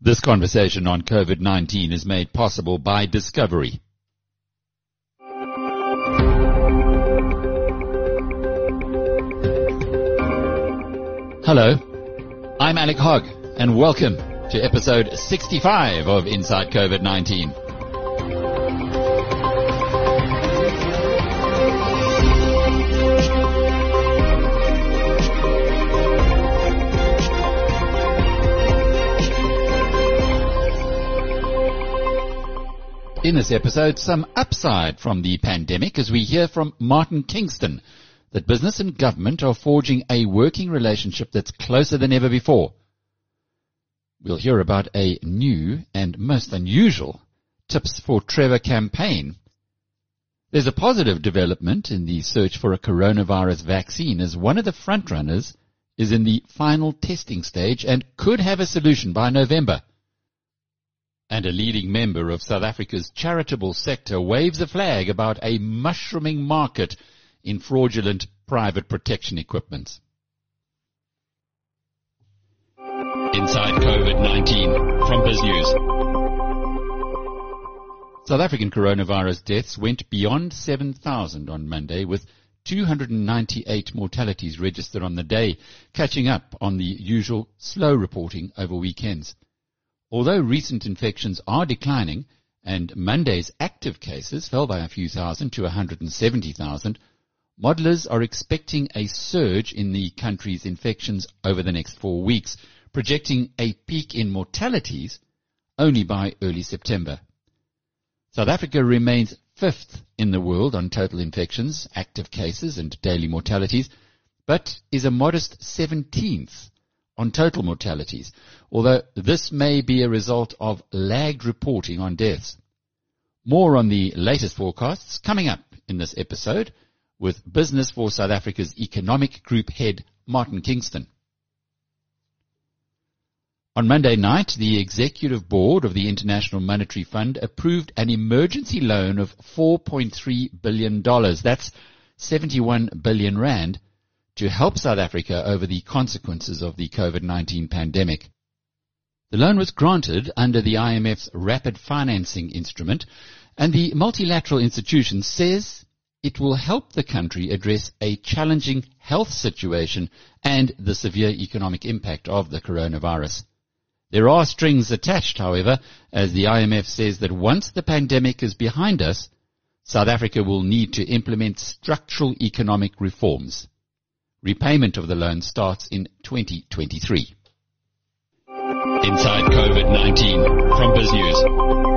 This conversation on COVID-19 is made possible by Discovery. Hello, I'm Alec Hogg and welcome to episode 65 of Inside COVID-19. In this episode, some upside from the pandemic as we hear from Martin Kingston that business and government are forging a working relationship that's closer than ever before. We'll hear about a new and most unusual tips for Trevor campaign. There's a positive development in the search for a coronavirus vaccine as one of the frontrunners is in the final testing stage and could have a solution by November and a leading member of South Africa's charitable sector waves a flag about a mushrooming market in fraudulent private protection equipment. Inside COVID-19 from BizNews. South African coronavirus deaths went beyond 7,000 on Monday with 298 mortalities registered on the day, catching up on the usual slow reporting over weekends. Although recent infections are declining and Monday's active cases fell by a few thousand to 170,000, modelers are expecting a surge in the country's infections over the next four weeks, projecting a peak in mortalities only by early September. South Africa remains fifth in the world on total infections, active cases and daily mortalities, but is a modest 17th on total mortalities, although this may be a result of lagged reporting on deaths. More on the latest forecasts coming up in this episode with Business for South Africa's Economic Group Head, Martin Kingston. On Monday night, the executive board of the International Monetary Fund approved an emergency loan of $4.3 billion. That's 71 billion rand to help South Africa over the consequences of the COVID-19 pandemic. The loan was granted under the IMF's rapid financing instrument and the multilateral institution says it will help the country address a challenging health situation and the severe economic impact of the coronavirus. There are strings attached, however, as the IMF says that once the pandemic is behind us, South Africa will need to implement structural economic reforms. Repayment of the loan starts in 2023. Inside COVID-19 from BizNews.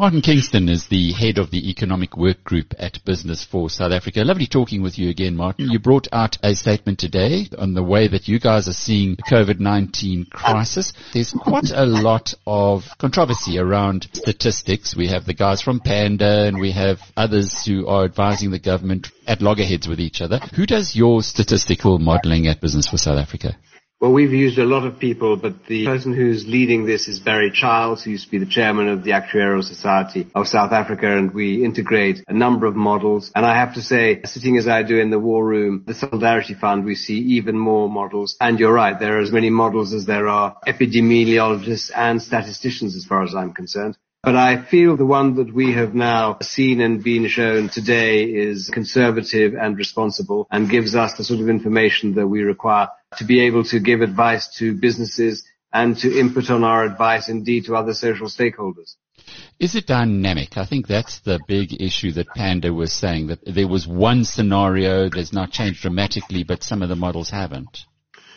Martin Kingston is the head of the economic work group at Business for South Africa. Lovely talking with you again, Martin. You brought out a statement today on the way that you guys are seeing the COVID-19 crisis. There's quite a lot of controversy around statistics. We have the guys from Panda and we have others who are advising the government at loggerheads with each other. Who does your statistical modeling at Business for South Africa? Well, we've used a lot of people, but the person who's leading this is Barry Childs, who used to be the chairman of the Actuarial Society of South Africa, and we integrate a number of models. And I have to say, sitting as I do in the war room, the Solidarity Fund, we see even more models. And you're right, there are as many models as there are epidemiologists and statisticians as far as I'm concerned. But I feel the one that we have now seen and been shown today is conservative and responsible and gives us the sort of information that we require to be able to give advice to businesses and to input on our advice indeed to other social stakeholders. Is it dynamic? I think that's the big issue that Panda was saying that there was one scenario that's not changed dramatically, but some of the models haven't.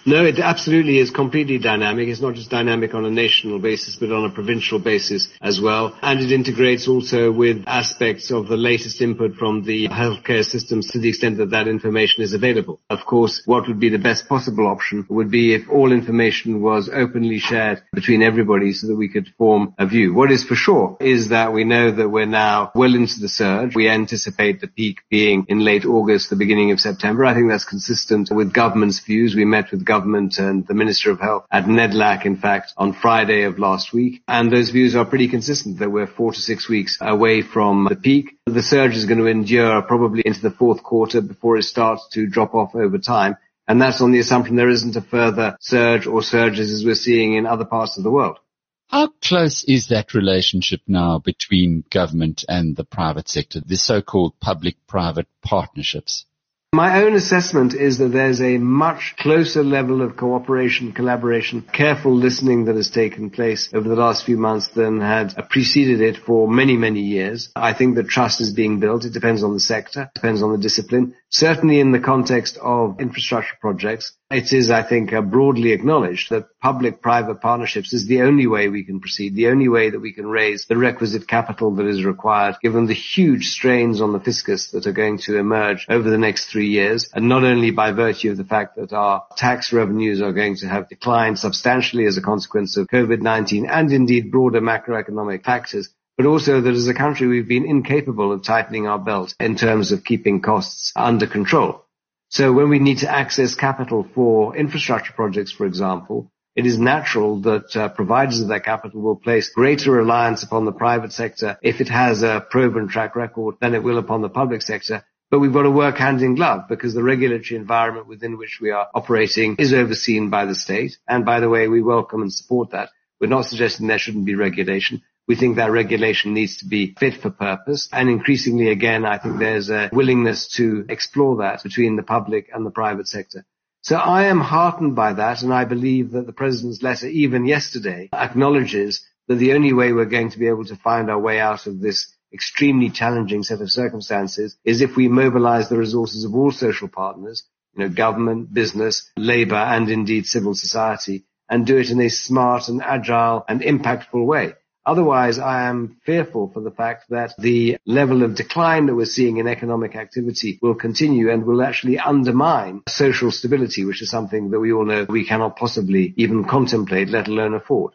No, it absolutely is completely dynamic. It's not just dynamic on a national basis, but on a provincial basis as well. And it integrates also with aspects of the latest input from the healthcare systems to the extent that that information is available. Of course, what would be the best possible option would be if all information was openly shared between everybody so that we could form a view. What is for sure is that we know that we're now well into the surge. We anticipate the peak being in late August, the beginning of September. I think that's consistent with government's views. We met with government and the Minister of Health at NEDLAC, in fact, on Friday of last week. And those views are pretty consistent that we're four to six weeks away from the peak. The surge is going to endure probably into the fourth quarter before it starts to drop off over time. And that's on the assumption there isn't a further surge or surges as we're seeing in other parts of the world. How close is that relationship now between government and the private sector, the so-called public-private partnerships? My own assessment is that there's a much closer level of cooperation, collaboration, careful listening that has taken place over the last few months than had preceded it for many, many years. I think that trust is being built. It depends on the sector, depends on the discipline. Certainly in the context of infrastructure projects, it is, I think, uh, broadly acknowledged that public-private partnerships is the only way we can proceed, the only way that we can raise the requisite capital that is required, given the huge strains on the fiscus that are going to emerge over the next three years, and not only by virtue of the fact that our tax revenues are going to have declined substantially as a consequence of COVID-19 and indeed broader macroeconomic factors, but also that as a country we've been incapable of tightening our belt in terms of keeping costs under control. So when we need to access capital for infrastructure projects, for example, it is natural that uh, providers of that capital will place greater reliance upon the private sector if it has a proven track record than it will upon the public sector. But we've got to work hand in glove because the regulatory environment within which we are operating is overseen by the state. And by the way, we welcome and support that. We're not suggesting there shouldn't be regulation. We think that regulation needs to be fit for purpose. And increasingly, again, I think there's a willingness to explore that between the public and the private sector. So I am heartened by that, and I believe that the President's letter, even yesterday, acknowledges that the only way we're going to be able to find our way out of this extremely challenging set of circumstances is if we mobilize the resources of all social partners, you know, government, business, labor, and indeed civil society, and do it in a smart and agile and impactful way. Otherwise, I am fearful for the fact that the level of decline that we're seeing in economic activity will continue and will actually undermine social stability, which is something that we all know we cannot possibly even contemplate, let alone afford.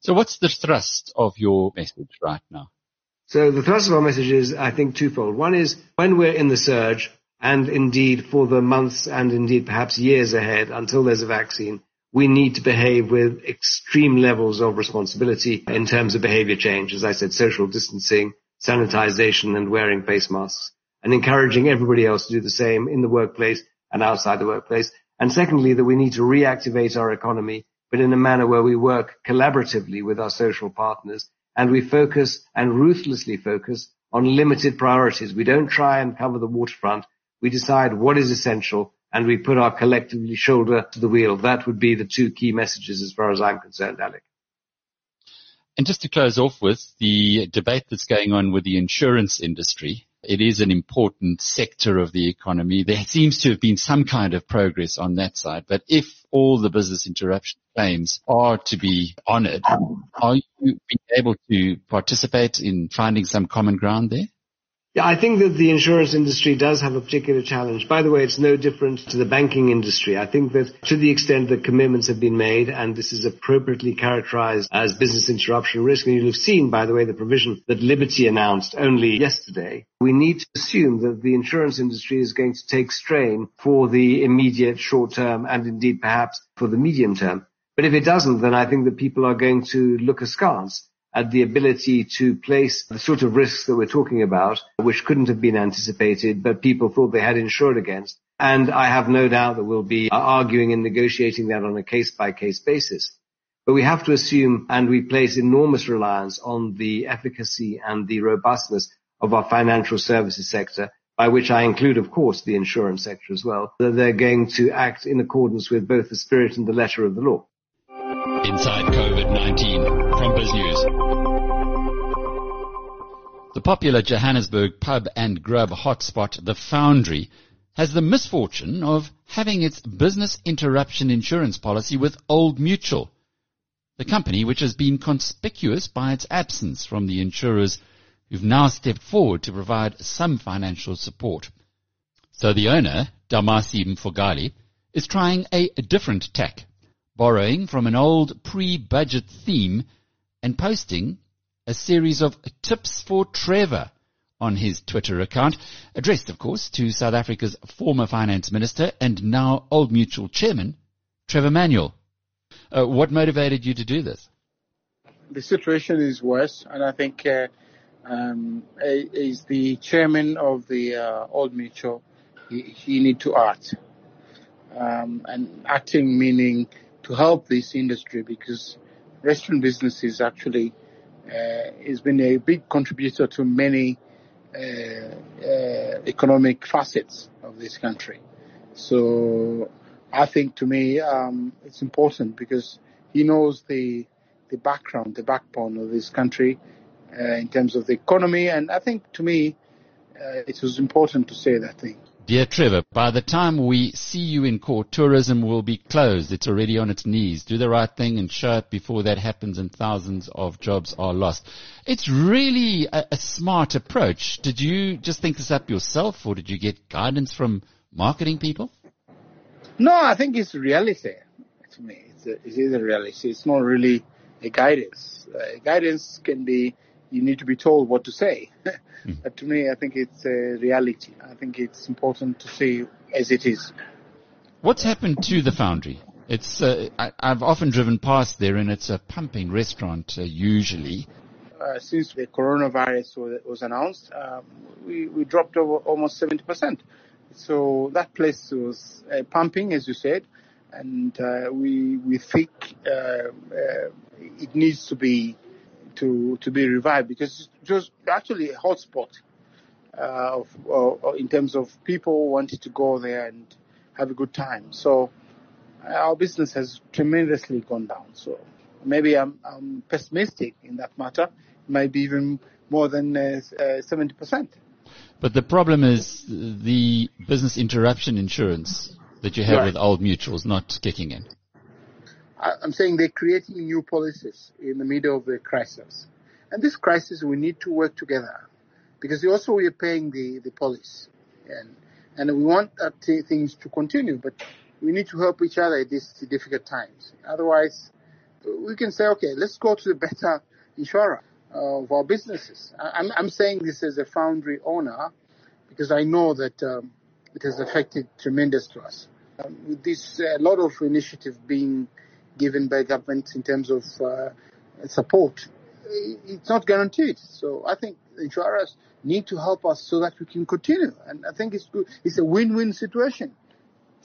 So what's the thrust of your message right now? So the thrust of our message is, I think, twofold. One is when we're in the surge, and indeed for the months and indeed perhaps years ahead until there's a vaccine, we need to behave with extreme levels of responsibility in terms of behavior change. As I said, social distancing, sanitization and wearing face masks and encouraging everybody else to do the same in the workplace and outside the workplace. And secondly, that we need to reactivate our economy, but in a manner where we work collaboratively with our social partners and we focus and ruthlessly focus on limited priorities. We don't try and cover the waterfront. We decide what is essential and we put our collectively shoulder to the wheel. That would be the two key messages as far as I'm concerned, Alec. And just to close off with the debate that's going on with the insurance industry, it is an important sector of the economy. There seems to have been some kind of progress on that side, but if all the business interruption claims are to be honored, are you being able to participate in finding some common ground there? Yeah, I think that the insurance industry does have a particular challenge. By the way, it's no different to the banking industry. I think that to the extent that commitments have been made and this is appropriately characterized as business interruption risk, and you'll have seen, by the way, the provision that Liberty announced only yesterday, we need to assume that the insurance industry is going to take strain for the immediate short term and indeed perhaps for the medium term. But if it doesn't, then I think that people are going to look askance at the ability to place the sort of risks that we're talking about, which couldn't have been anticipated, but people thought they had insured against. And I have no doubt that we'll be arguing and negotiating that on a case by case basis. But we have to assume and we place enormous reliance on the efficacy and the robustness of our financial services sector, by which I include, of course, the insurance sector as well, that they're going to act in accordance with both the spirit and the letter of the law. Inside COVID-19 from BizNews. The popular Johannesburg pub and grub hotspot, The Foundry, has the misfortune of having its business interruption insurance policy with Old Mutual, the company which has been conspicuous by its absence from the insurers who've now stepped forward to provide some financial support. So the owner, Damasi Mfogali, is trying a different tack borrowing from an old pre-budget theme and posting a series of tips for Trevor on his Twitter account, addressed, of course, to South Africa's former finance minister and now Old Mutual chairman, Trevor Manuel. Uh, what motivated you to do this? The situation is worse, and I think uh, um, is the chairman of the uh, Old Mutual. He, he need to act. um, and acting meaning to help this industry because restaurant business is actually uh, has been a big contributor to many uh, uh, economic facets of this country. So I think to me um, it's important because he knows the the background, the backbone of this country uh, in terms of the economy, and I think to me uh, it was important to say that thing. Dear Trevor, by the time we see you in court, tourism will be closed. It's already on its knees. Do the right thing and show it before that happens and thousands of jobs are lost. It's really a, a smart approach. Did you just think this up yourself or did you get guidance from marketing people? No, I think it's reality to me. It's a, it is a reality. It's not really a guidance. Uh, guidance can be you need to be told what to say. mm. But to me, I think it's a reality. I think it's important to see as it is. What's happened to the foundry? It's uh, I, have often driven past there, and it's a pumping restaurant uh, usually. Uh, since the coronavirus was, was announced, um, we, we dropped over almost 70%. So that place was uh, pumping, as you said, and uh, we we think uh, it needs to be to to be revived because it was actually a hotspot uh, of, uh, in terms of people wanting to go there and have a good time. So uh, our business has tremendously gone down. So maybe I'm, I'm pessimistic in that matter. Maybe even more than uh, uh, seventy percent. But the problem is the business interruption insurance that you have right. with Old Mutual's not kicking in. I'm saying they're creating new policies in the middle of the crisis. And this crisis, we need to work together because also we are paying the, the police and, and we want that things to continue, but we need to help each other at these difficult times. Otherwise, we can say, okay, let's go to the better insurer of our businesses. I'm, I'm saying this as a foundry owner because I know that um, it has affected tremendous to us. Um, with this, a lot of initiative being given by governments in terms of uh, support, it's not guaranteed. So I think insurers need to help us so that we can continue. And I think it's good. It's a win-win situation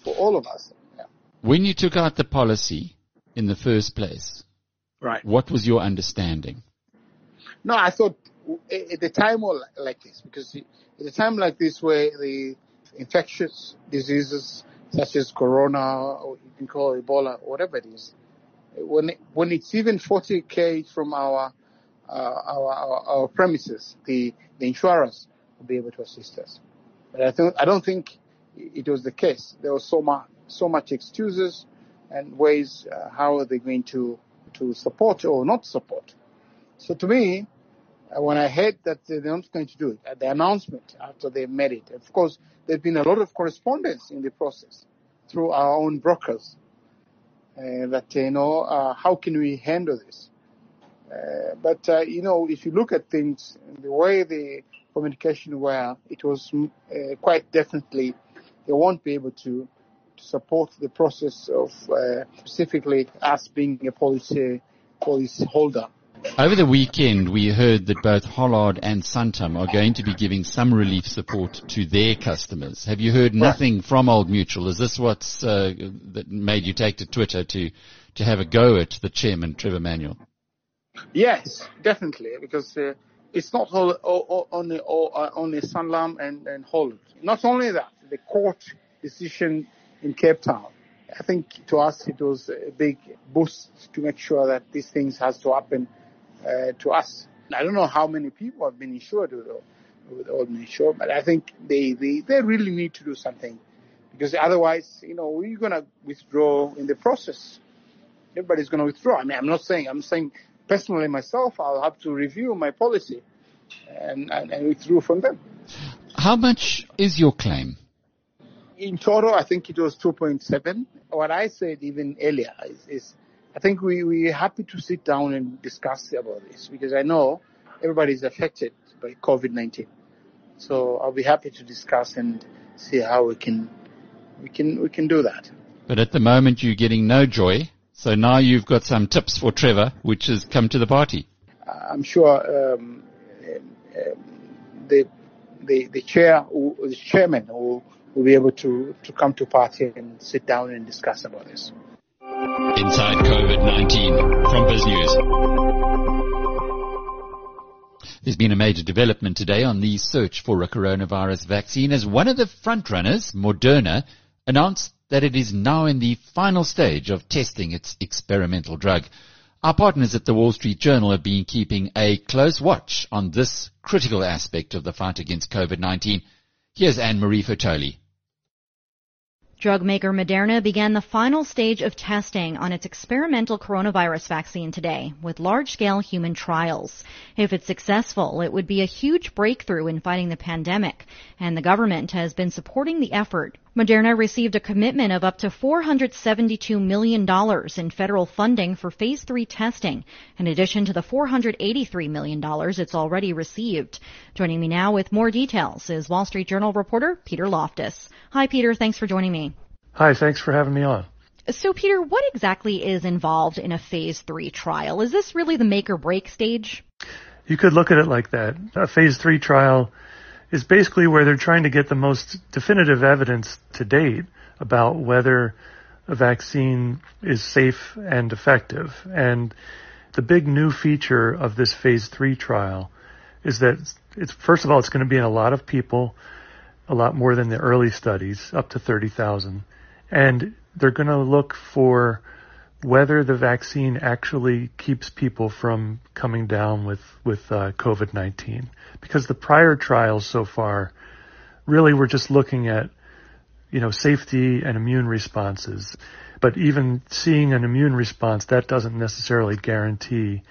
for all of us. Yeah. When you took out the policy in the first place, right? What was your understanding? No, I thought at the time like this, because at a time like this where the infectious diseases such as corona, or you can call it Ebola, whatever it is, when it, when it's even 40k from our, uh, our, our, our premises, the the insurers will be able to assist us. But I think I don't think it was the case. There was so much so much excuses and ways uh, how are they going to to support or not support. So to me, Uh, when I heard that uh, they're not going to do it, uh, the announcement after they made it, of course, there's been a lot of correspondence in the process through our own brokers uh, that, you know, uh, how can we handle this? Uh, but, you know, if you look at things, the way the communication were, it was mm, quite definitely they won't be able to, to support the process of specifically us being a policy policy holder. Over the weekend, we heard that both Hollard and Santam are going to be giving some relief support to their customers. Have you heard nothing from Old Mutual? Is this what's uh, that made you take to Twitter to to have a go at the chairman, Trevor Manuel? Yes, definitely, because uh, it's not all, all, all, only all, uh, only Sanlam and, and Hollard. Not only that, the court decision in Cape Town. I think to us it was a big boost to make sure that these things has to happen uh, to us. I don't know how many people have been insured with, with Old Mutual, but I think they, they, they really need to do something because otherwise, you know, we're going to withdraw in the process. Everybody's going to withdraw. I mean, I'm not saying, I'm saying personally myself, I'll have to review my policy and, and, and withdraw from them. How much is your claim? In total, I think it was 2.7. What I said even earlier is, is I think we, we're happy to sit down and discuss about this because I know everybody is affected by COVID-19. So I'll be happy to discuss and see how we can, we can, we can do that. But at the moment you're getting no joy. So now you've got some tips for Trevor, which has come to the party. I'm sure, um, um, the, the, the chair, the chairman will, we'll be able to, to come to party and sit down and discuss about this. Inside COVID-19 from BizNews. There's been a major development today on the search for a coronavirus vaccine as one of the frontrunners, Moderna, announced that it is now in the final stage of testing its experimental drug. Our partners at the Wall Street Journal have been keeping a close watch on this critical aspect of the fight against COVID-19. Here's Annmarie Fertoli. Drug maker Moderna began the final stage of testing on its experimental coronavirus vaccine today with large-scale human trials. If it's successful, it would be a huge breakthrough in fighting the pandemic, and the government has been supporting the effort. Moderna received a commitment of up to $472 million in federal funding for phase three testing, in addition to the $483 million it's already received. Joining me now with more details is Wall Street Journal reporter Peter Loftus. Hi, Peter. Thanks for joining me. Hi, thanks for having me on. So, Peter, what exactly is involved in a phase three trial? Is this really the make or break stage? You could look at it like that. A phase three trial is basically where they're trying to get the most definitive evidence to date about whether a vaccine is safe and effective. And the big new feature of this phase three trial is that it's, first of all, it's going to be in a lot of people, a lot more than the early studies, up to 30,000 and they're going to look for whether the vaccine actually keeps people from coming down with with uh, COVID-19 because the prior trials so far really were just looking at you know safety and immune responses but even seeing an immune response that doesn't necessarily guarantee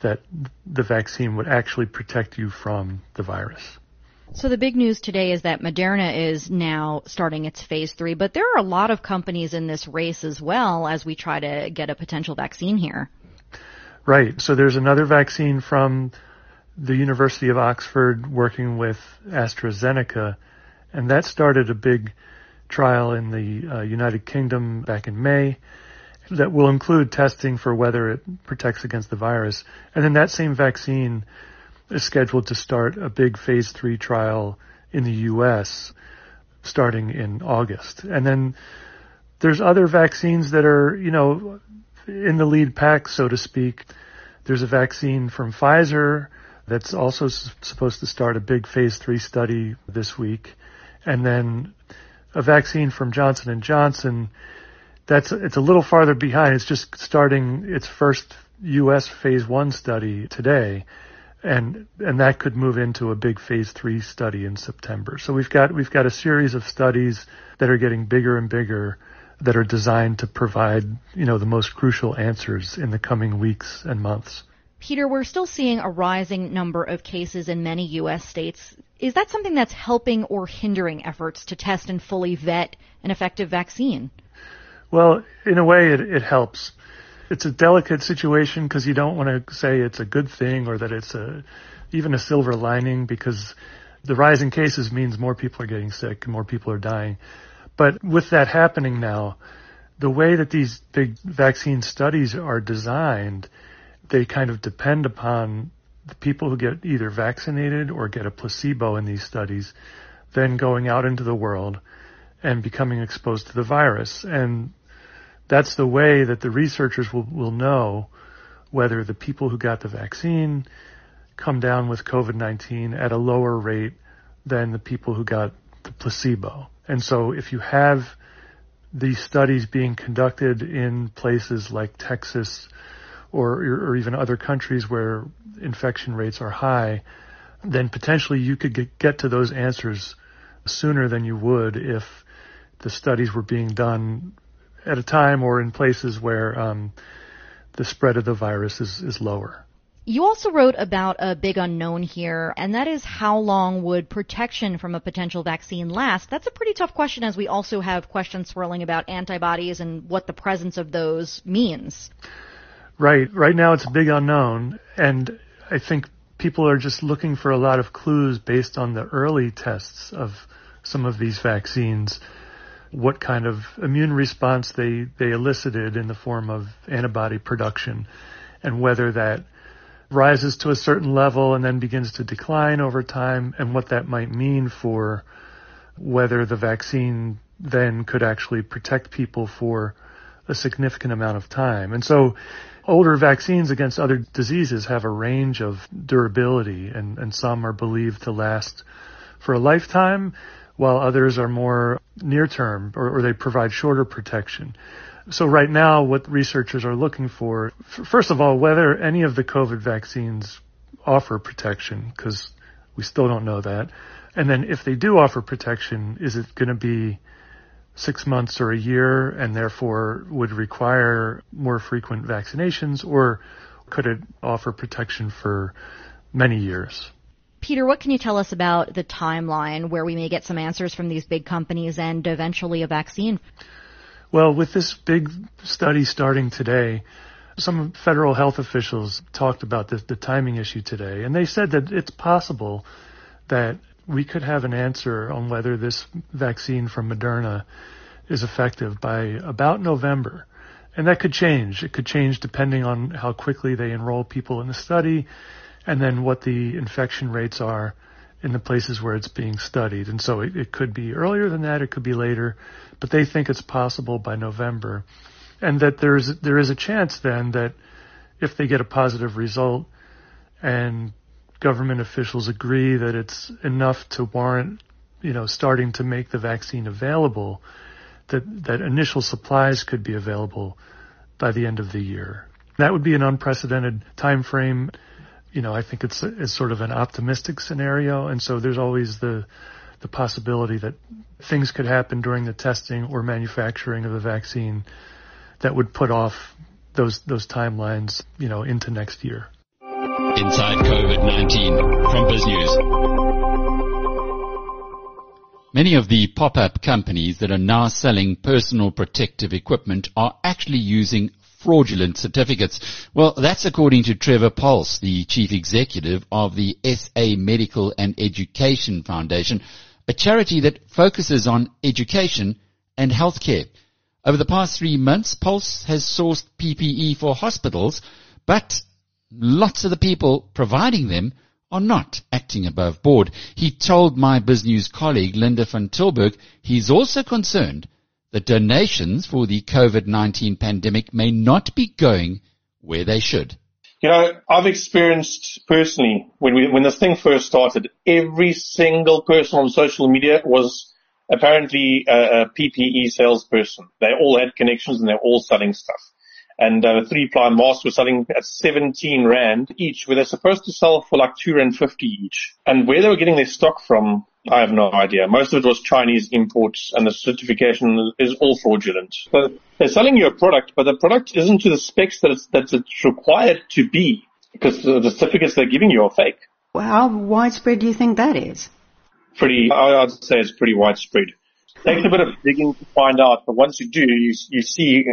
that the vaccine would actually protect you from the virus. So the big news today is that Moderna is now starting its phase three, but there are a lot of companies in this race as well as we try to get a potential vaccine here. Right. So there's another vaccine from the University of Oxford working with AstraZeneca, and that started a big trial in the uh, United Kingdom back in May that will include testing for whether it protects against the virus. And then that same vaccine is scheduled to start a big phase three trial in the U.S. starting in August. And then there's other vaccines that are, you know, in the lead pack, so to speak. There's a vaccine from Pfizer that's also s- supposed to start a big phase three study this week. And then a vaccine from Johnson and Johnson that's, it's a little farther behind. It's just starting its first U.S. phase one study today and and that could move into a big phase three study in September. So we've got we've got a series of studies that are getting bigger and bigger that are designed to provide you know the most crucial answers in the coming weeks and months. Peter, we're still seeing a rising number of cases in many U.S. states. Is that something that's helping or hindering efforts to test and fully vet an effective vaccine? Well, in a way, it, it helps it's a delicate situation because you don't want to say it's a good thing or that it's a even a silver lining because the rise in cases means more people are getting sick and more people are dying. But with that happening now, the way that these big vaccine studies are designed, they kind of depend upon the people who get either vaccinated or get a placebo in these studies, then going out into the world and becoming exposed to the virus. And that's the way that the researchers will, will know whether the people who got the vaccine come down with COVID-19 at a lower rate than the people who got the placebo. And so if you have these studies being conducted in places like Texas or, or even other countries where infection rates are high, then potentially you could get, get to those answers sooner than you would if the studies were being done at a time or in places where um, the spread of the virus is, is lower. You also wrote about a big unknown here, and that is how long would protection from a potential vaccine last? That's a pretty tough question as we also have questions swirling about antibodies and what the presence of those means. Right. Right now it's a big unknown, and I think people are just looking for a lot of clues based on the early tests of some of these vaccines what kind of immune response they, they elicited in the form of antibody production and whether that rises to a certain level and then begins to decline over time and what that might mean for whether the vaccine then could actually protect people for a significant amount of time. And so older vaccines against other diseases have a range of durability and, and some are believed to last for a lifetime while others are more near term or, or they provide shorter protection. So right now, what researchers are looking for, first of all, whether any of the COVID vaccines offer protection, because we still don't know that. And then if they do offer protection, is it going to be six months or a year and therefore would require more frequent vaccinations or could it offer protection for many years? Peter, what can you tell us about the timeline where we may get some answers from these big companies and eventually a vaccine? Well, with this big study starting today, some federal health officials talked about the, the timing issue today, and they said that it's possible that we could have an answer on whether this vaccine from Moderna is effective by about November. And that could change. It could change depending on how quickly they enroll people in the study and then what the infection rates are in the places where it's being studied. And so it, it could be earlier than that, it could be later, but they think it's possible by November. And that there's, there is a chance then that if they get a positive result and government officials agree that it's enough to warrant, you know, starting to make the vaccine available, that, that initial supplies could be available by the end of the year. That would be an unprecedented time frame. You know, I think it's, it's sort of an optimistic scenario, and so there's always the the possibility that things could happen during the testing or manufacturing of the vaccine that would put off those those timelines, you know, into next year. Inside COVID-19 from BizNews. Many of the pop-up companies that are now selling personal protective equipment are actually using fraudulent certificates. Well, that's according to Trevor Pulse, the chief executive of the SA Medical and Education Foundation, a charity that focuses on education and healthcare. Over the past three months, Pulse has sourced PPE for hospitals, but lots of the people providing them are not acting above board. He told my BizNews colleague Linda van Tilburg he's also concerned that donations for the COVID-19 pandemic may not be going where they should. You know, I've experienced personally when we, when this thing first started, every single person on social media was apparently a, a PPE salesperson. They all had connections and they're all selling stuff and uh, three ply masks were selling at 17 rand each, where they're supposed to sell for like 2 rand 50 each. And where they were getting their stock from, I have no idea. Most of it was Chinese imports and the certification is all fraudulent. So they're selling you a product, but the product isn't to the specs that it's, that it's required to be because the certificates they're giving you are fake. Well, how widespread do you think that is? Pretty, I'd say it's pretty widespread. Takes a bit of digging to find out, but once you do, you, you see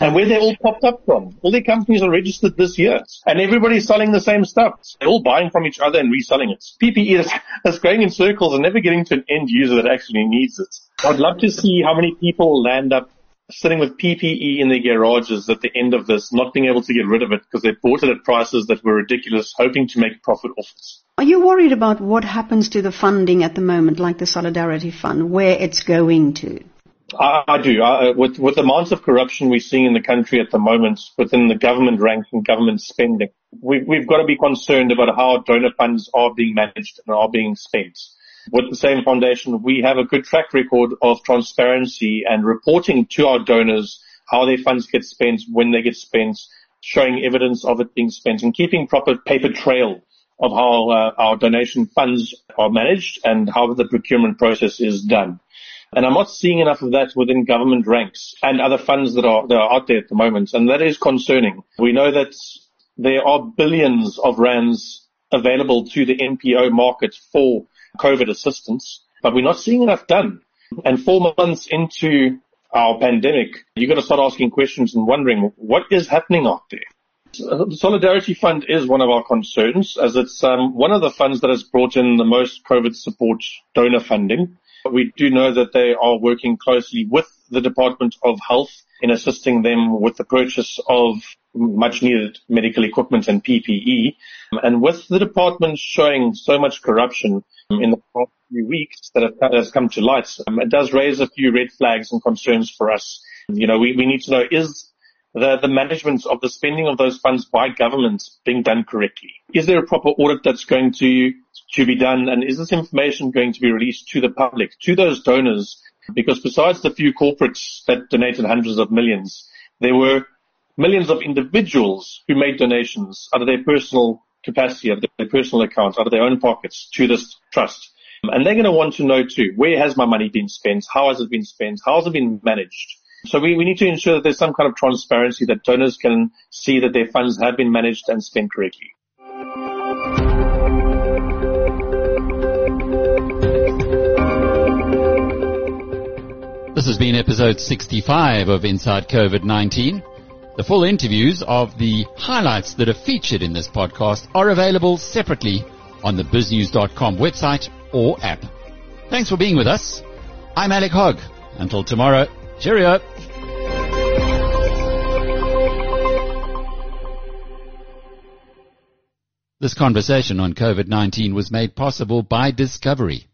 and where they all popped up from. All the companies are registered this year and everybody's selling the same stuff. They're all buying from each other and reselling it. PPE is, is going in circles and never getting to an end user that actually needs it. I'd love to see how many people land up sitting with PPE in their garages at the end of this, not being able to get rid of it because they bought it at prices that were ridiculous, hoping to make profit off it. Are you worried about what happens to the funding at the moment, like the Solidarity Fund, where it's going to? I, I do. I, with, with the amounts of corruption we're seeing in the country at the moment within the government ranks and government spending, we, we've got to be concerned about how donor funds are being managed and are being spent. With the same foundation, we have a good track record of transparency and reporting to our donors how their funds get spent, when they get spent, showing evidence of it being spent and keeping proper paper trail of how uh, our donation funds are managed and how the procurement process is done. And I'm not seeing enough of that within government ranks and other funds that are, that are out there at the moment. And that is concerning. We know that there are billions of rands available to the NPO market for COVID assistance, but we're not seeing enough done. And four months into our pandemic, you've got to start asking questions and wondering what is happening out there. The Solidarity Fund is one of our concerns as it's um, one of the funds that has brought in the most COVID support donor funding. We do know that they are working closely with the Department of Health in assisting them with the purchase of much needed medical equipment and PPE. And with the department showing so much corruption in the past few weeks that has come to light, um, it does raise a few red flags and concerns for us. You know, we, we need to know is the, the management of the spending of those funds by government being done correctly? Is there a proper audit that's going to, to be done? And is this information going to be released to the public, to those donors? Because besides the few corporates that donated hundreds of millions, there were millions of individuals who made donations out of their personal capacity, out of their personal accounts, out of their own pockets to this trust. And they're going to want to know too, where has my money been spent? How has it been spent? How has it been managed? So we, we need to ensure that there's some kind of transparency that donors can see that their funds have been managed and spent correctly. Has been episode 65 of Inside COVID-19. The full interviews of the highlights that are featured in this podcast are available separately on the biznews.com website or app. Thanks for being with us. I'm Alec Hogg. Until tomorrow, cheerio. This conversation on COVID-19 was made possible by Discovery.